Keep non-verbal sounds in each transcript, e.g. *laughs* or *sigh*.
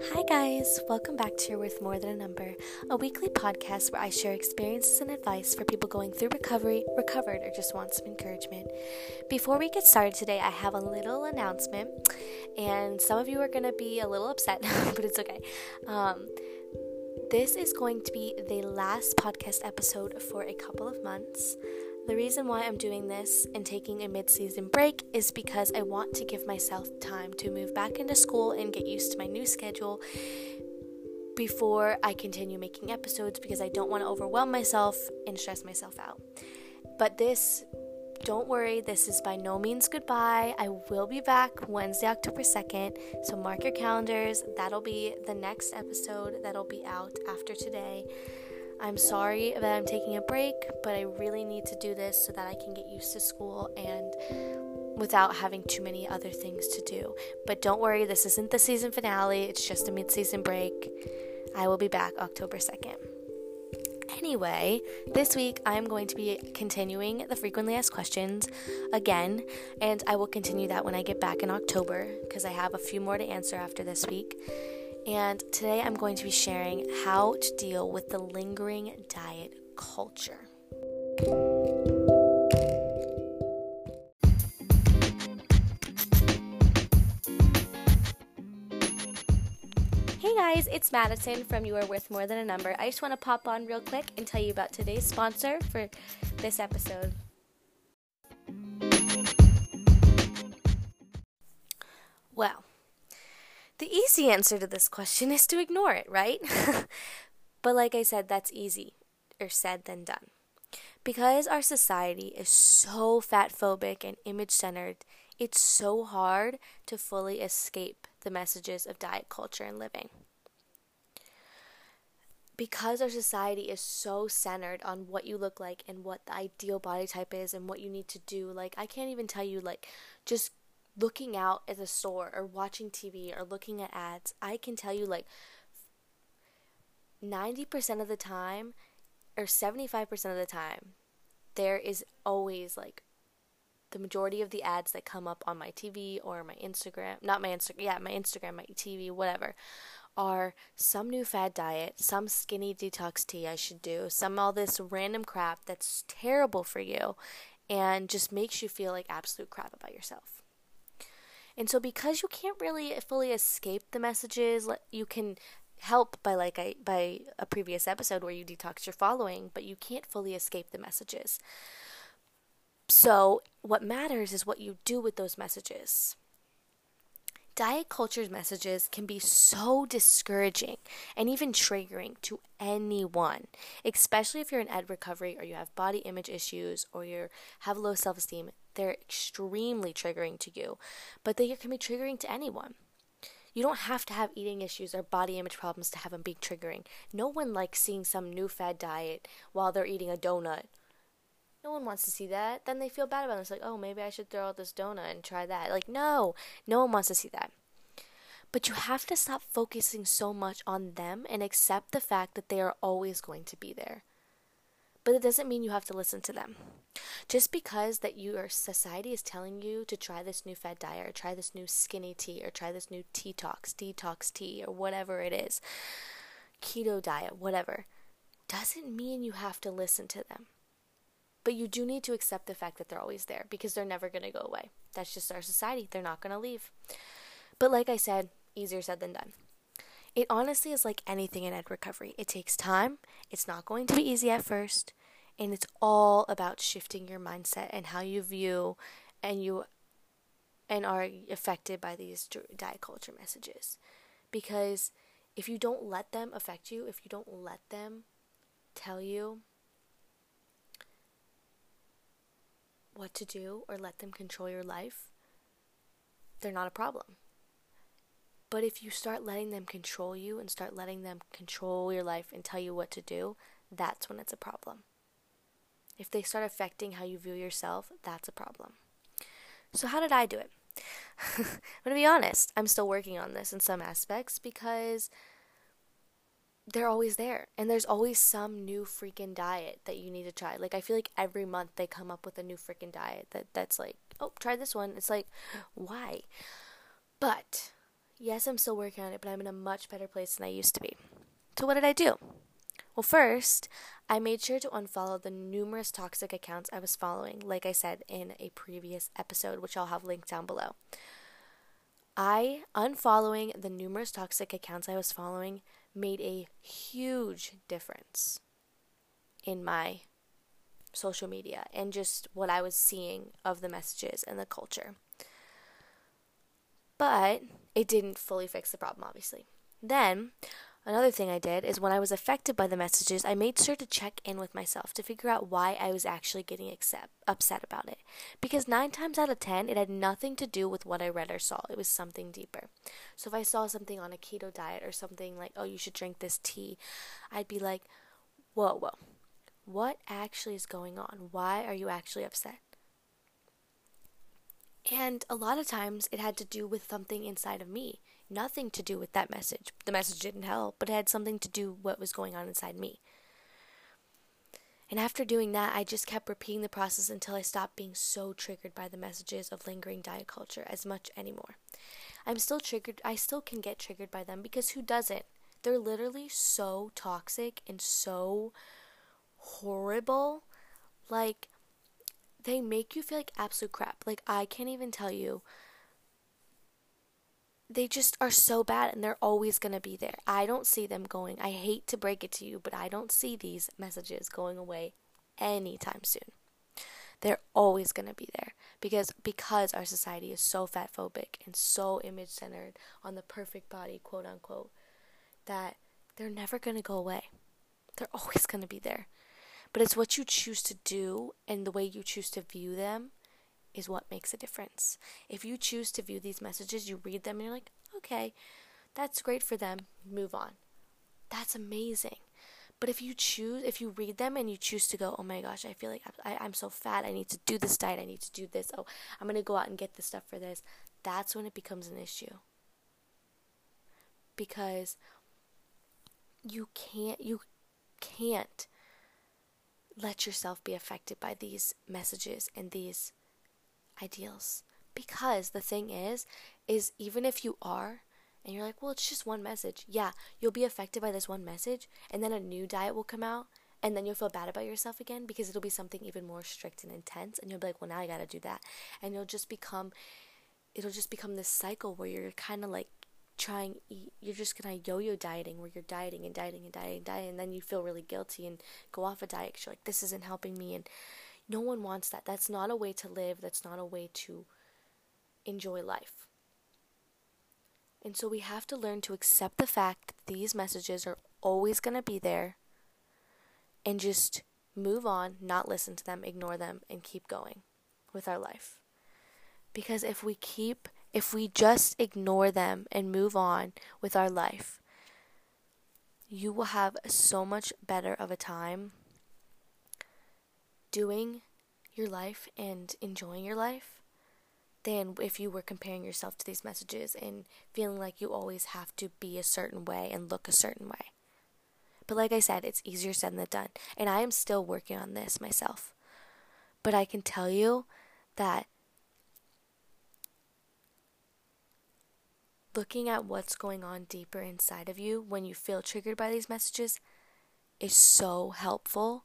Hi, guys. Welcome back to You're Worth More Than a Number, a weekly podcast where I share experiences and advice for people going through recovery, recovered, or just want some encouragement. Before we get started today, I have a little announcement, and some of you are going to be a little upset, *laughs* but it's okay. Um, this is going to be the last podcast episode for a couple of months. The reason why I'm doing this and taking a mid season break is because I want to give myself time to move back into school and get used to my new schedule before I continue making episodes because I don't want to overwhelm myself and stress myself out. But this, don't worry, this is by no means goodbye. I will be back Wednesday, October 2nd. So mark your calendars. That'll be the next episode that'll be out after today. I'm sorry that I'm taking a break, but I really need to do this so that I can get used to school and without having too many other things to do. But don't worry, this isn't the season finale, it's just a mid season break. I will be back October 2nd. Anyway, this week I'm going to be continuing the frequently asked questions again, and I will continue that when I get back in October because I have a few more to answer after this week and today I'm going to be sharing how to deal with the lingering diet culture. Hey guys, it's Madison from You Are Worth More Than a Number. I just want to pop on real quick and tell you about today's sponsor for this episode. Well, the easy answer to this question is to ignore it, right? *laughs* but like I said, that's easy or said than done. Because our society is so fat phobic and image centered, it's so hard to fully escape the messages of diet culture and living. Because our society is so centered on what you look like and what the ideal body type is and what you need to do, like, I can't even tell you, like, just looking out at the store or watching TV or looking at ads, I can tell you like 90% of the time or 75% of the time, there is always like the majority of the ads that come up on my TV or my Instagram, not my Instagram, yeah, my Instagram, my TV, whatever, are some new fad diet, some skinny detox tea I should do, some all this random crap that's terrible for you and just makes you feel like absolute crap about yourself. And so because you can't really fully escape the messages, you can help by like I by a previous episode where you detox your following, but you can't fully escape the messages. So, what matters is what you do with those messages. Diet culture's messages can be so discouraging and even triggering to anyone, especially if you're in ed recovery or you have body image issues or you have low self esteem they're extremely triggering to you, but they can be triggering to anyone. You don't have to have eating issues or body image problems to have them be triggering. No one likes seeing some new fad diet while they're eating a donut. No one wants to see that. Then they feel bad about it. It's like, oh, maybe I should throw out this donut and try that. Like, no, no one wants to see that. But you have to stop focusing so much on them and accept the fact that they are always going to be there but it doesn't mean you have to listen to them. Just because that your society is telling you to try this new fat diet or try this new skinny tea or try this new detox, detox tea or whatever it is, keto diet, whatever, doesn't mean you have to listen to them. But you do need to accept the fact that they're always there because they're never going to go away. That's just our society. They're not going to leave. But like I said, easier said than done. It honestly is like anything in ed recovery. It takes time. It's not going to be easy at first. And it's all about shifting your mindset and how you view and you and are affected by these diet culture messages. Because if you don't let them affect you, if you don't let them tell you what to do or let them control your life, they're not a problem. But if you start letting them control you and start letting them control your life and tell you what to do, that's when it's a problem. If they start affecting how you view yourself, that's a problem. So, how did I do it? *laughs* I'm going to be honest, I'm still working on this in some aspects because they're always there. And there's always some new freaking diet that you need to try. Like, I feel like every month they come up with a new freaking diet that, that's like, oh, try this one. It's like, why? But yes, I'm still working on it, but I'm in a much better place than I used to be. So, what did I do? Well, first, I made sure to unfollow the numerous toxic accounts I was following, like I said in a previous episode, which I'll have linked down below. I unfollowing the numerous toxic accounts I was following made a huge difference in my social media and just what I was seeing of the messages and the culture. But it didn't fully fix the problem, obviously. Then, another thing I did is when I was affected by the messages, I made sure to check in with myself to figure out why I was actually getting accept, upset about it. Because nine times out of ten, it had nothing to do with what I read or saw, it was something deeper. So if I saw something on a keto diet or something like, oh, you should drink this tea, I'd be like, whoa, whoa what actually is going on? Why are you actually upset? And a lot of times it had to do with something inside of me, nothing to do with that message. The message didn't help, but it had something to do what was going on inside me. And after doing that, I just kept repeating the process until I stopped being so triggered by the messages of lingering diet culture as much anymore. I'm still triggered, I still can get triggered by them because who doesn't? They're literally so toxic and so horrible. Like, they make you feel like absolute crap. Like, I can't even tell you. They just are so bad and they're always going to be there. I don't see them going. I hate to break it to you, but I don't see these messages going away anytime soon. They're always going to be there because because our society is so fat phobic and so image centered on the perfect body, quote unquote, that they're never going to go away. They're always going to be there. But it's what you choose to do and the way you choose to view them is what makes a difference. If you choose to view these messages, you read them and you're like, okay, that's great for them, move on. That's amazing. But if you choose, if you read them and you choose to go, oh my gosh, I feel like I, I'm so fat, I need to do this diet, I need to do this, oh, I'm to go out and get this stuff for this, that's when it becomes an issue. Because you can't, you can't let yourself be affected by these messages and these ideals. Because the thing is, is even if you are, and you're like, well, it's just one message. Yeah, you'll be affected by this one message, and then a new diet will come out, and then you'll feel bad about yourself again because it'll be something even more strict and intense, and you'll be like, well, now I gotta do that. And you'll just become, it'll just become this cycle where you're kind of like trying you're just gonna yo-yo dieting where you're dieting and dieting and dieting and dieting and then you feel really guilty and go off a diet because you're like this isn't helping me and no one wants that. That's not a way to live. That's not a way to enjoy life. And so we have to learn to accept the fact that these messages are always going to be there and just move on not listen to them ignore them and keep going with our life. Because if we keep if we just ignore them and move on with our life, you will have so much better of a time doing your life and enjoying your life than if you were comparing yourself to these messages and feeling like you always have to be a certain way and look a certain way. But like I said, it's easier said than done. And I am still working on this myself. But I can tell you that looking at what's going on deeper inside of you when you feel triggered by these messages is so helpful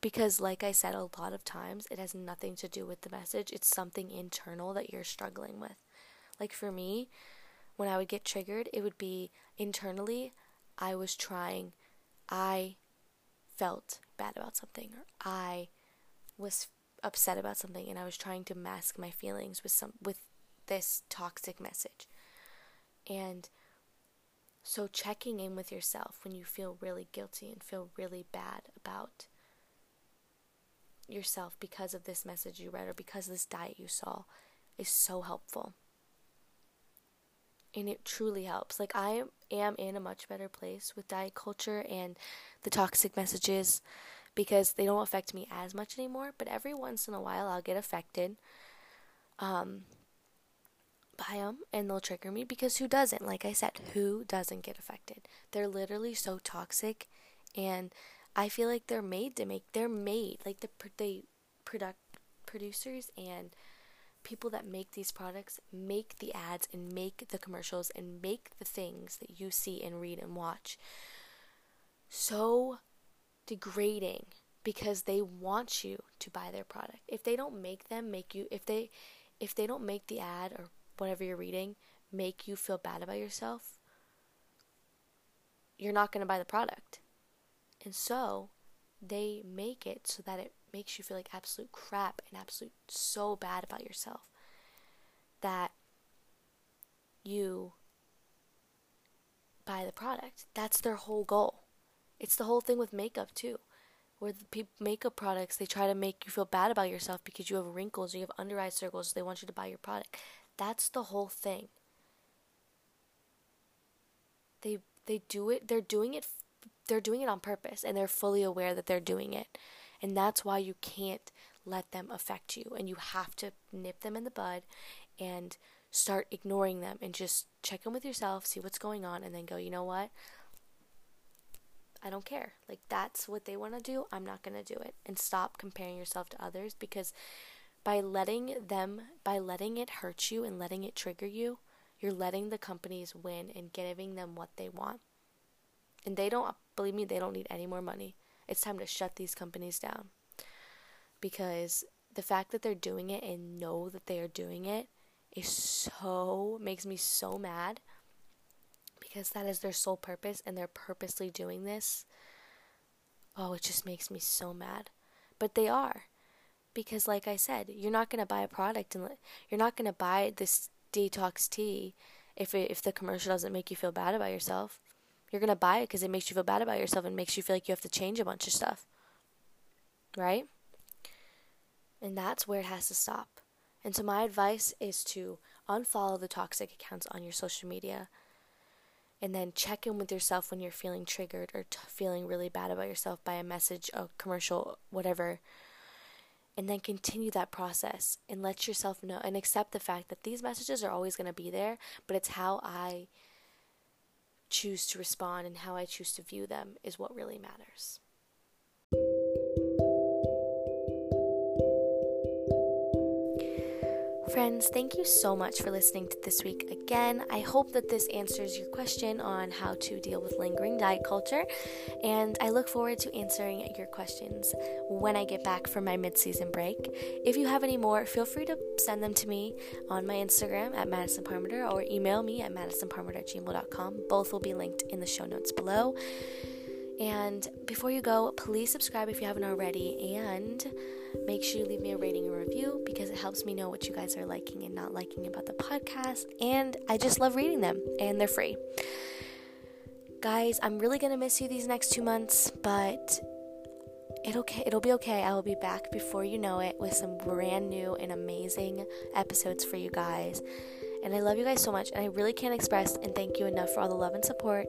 because like I said a lot of times it has nothing to do with the message. It's something internal that you're struggling with. Like for me when I would get triggered it would be internally I was trying I felt bad about something or I was upset about something and I was trying to mask my feelings with some with this toxic message. And so checking in with yourself when you feel really guilty and feel really bad about yourself because of this message you read or because this diet you saw is so helpful. And it truly helps. Like, I am in a much better place with diet culture and the toxic messages because they don't affect me as much anymore. But every once in a while, I'll get affected. Um, by them and they'll trigger me because who doesn't? Like I said, who doesn't get affected? They're literally so toxic and I feel like they're made to make they're made like the they product producers and people that make these products make the ads and make the commercials and make the things that you see and read and watch so degrading because they want you to buy their product. If they don't make them make you if they if they don't make the ad or whatever you're reading make you feel bad about yourself, you're not going to buy the product. And so they make it so that it makes you feel like absolute crap and absolute so bad about yourself that you buy the product. That's their whole goal. It's the whole thing with makeup too. Where the pe- makeup products, they try to make you feel bad about yourself because you have wrinkles or you have under eye circles, so they want you to buy your product. That's the whole thing. They they do it. They're doing it. They're doing it on purpose, and they're fully aware that they're doing it, and that's why you can't let them affect you, and you have to nip them in the bud, and start ignoring them, and just check in with yourself, see what's going on, and then go. You know what? I don't care. Like that's what they want to do. I'm not going to do it. And stop comparing yourself to others because by letting them by letting it hurt you and letting it trigger you, you're letting the companies win and giving them what they want. And they don't believe me, they don't need any more money. It's time to shut these companies down. Because the fact that they're doing it and know that they are doing it is so makes me so mad because that is their sole purpose and they're purposely doing this. Oh, it just makes me so mad. But they are. Because like I said, you're not going to buy a product and you're not going to buy this detox tea if it, if the commercial doesn't make you feel bad about yourself. You're going to buy it because it makes you feel bad about yourself and makes you feel like you have to change a bunch of stuff. Right? And that's where it has to stop. And so my advice is to unfollow the toxic accounts on your social media and then check in with yourself when you're feeling triggered or t- feeling really bad about yourself by a message, a commercial, whatever. And then continue that process and let yourself know and accept the fact that these messages are always going to be there, but it's how I choose to respond and how I choose to view them is what really matters. Friends, thank you so much for listening to this week again. I hope that this answers your question on how to deal with lingering diet culture, and I look forward to answering your questions when I get back from my mid season break. If you have any more, feel free to send them to me on my Instagram at Madison Parmenter or email me at madisonparmenter@gmail.com. Both will be linked in the show notes below. And before you go, please subscribe if you haven't already, and make sure you leave me a rating and review because it helps me know what you guys are liking and not liking about the podcast. And I just love reading them, and they're free. Guys, I'm really gonna miss you these next two months, but it'll it'll be okay. I will be back before you know it with some brand new and amazing episodes for you guys. And I love you guys so much, and I really can't express and thank you enough for all the love and support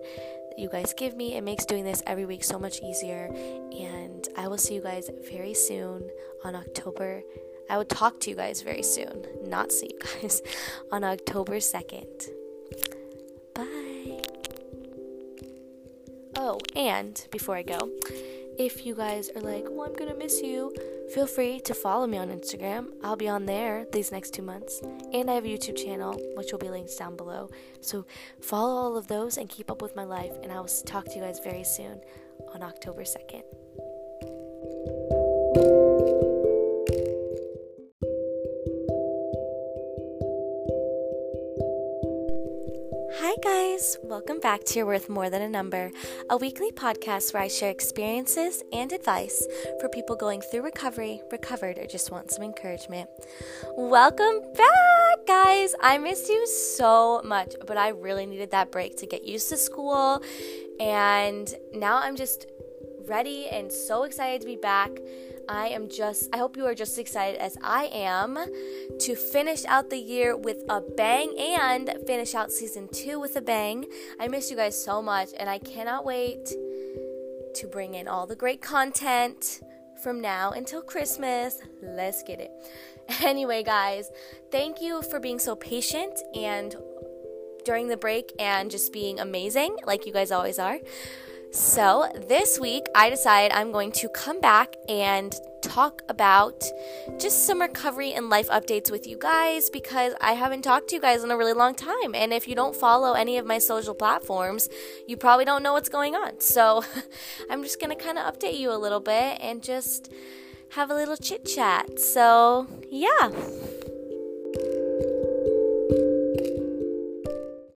you guys give me. It makes doing this every week so much easier. And I will see you guys very soon on October. I will talk to you guys very soon, not see you guys *laughs* on October 2nd. Bye. Oh, and before I go, if you guys are like, well, I'm gonna miss you, feel free to follow me on Instagram. I'll be on there these next two months. And I have a YouTube channel, which will be linked down below. So follow all of those and keep up with my life. And I will talk to you guys very soon on October 2nd. Welcome back to You're Worth More Than a Number, a weekly podcast where I share experiences and advice for people going through recovery, recovered, or just want some encouragement. Welcome back, guys! I miss you so much, but I really needed that break to get used to school, and now I'm just ready and so excited to be back. I am just, I hope you are just excited as I am to finish out the year with a bang and finish out season two with a bang. I miss you guys so much, and I cannot wait to bring in all the great content from now until Christmas. Let's get it. *laughs* Anyway, guys, thank you for being so patient and during the break and just being amazing, like you guys always are. So, this week I decided I'm going to come back and talk about just some recovery and life updates with you guys because I haven't talked to you guys in a really long time. And if you don't follow any of my social platforms, you probably don't know what's going on. So *laughs* I'm just going to kind of update you a little bit and just have a little chit chat. So, yeah.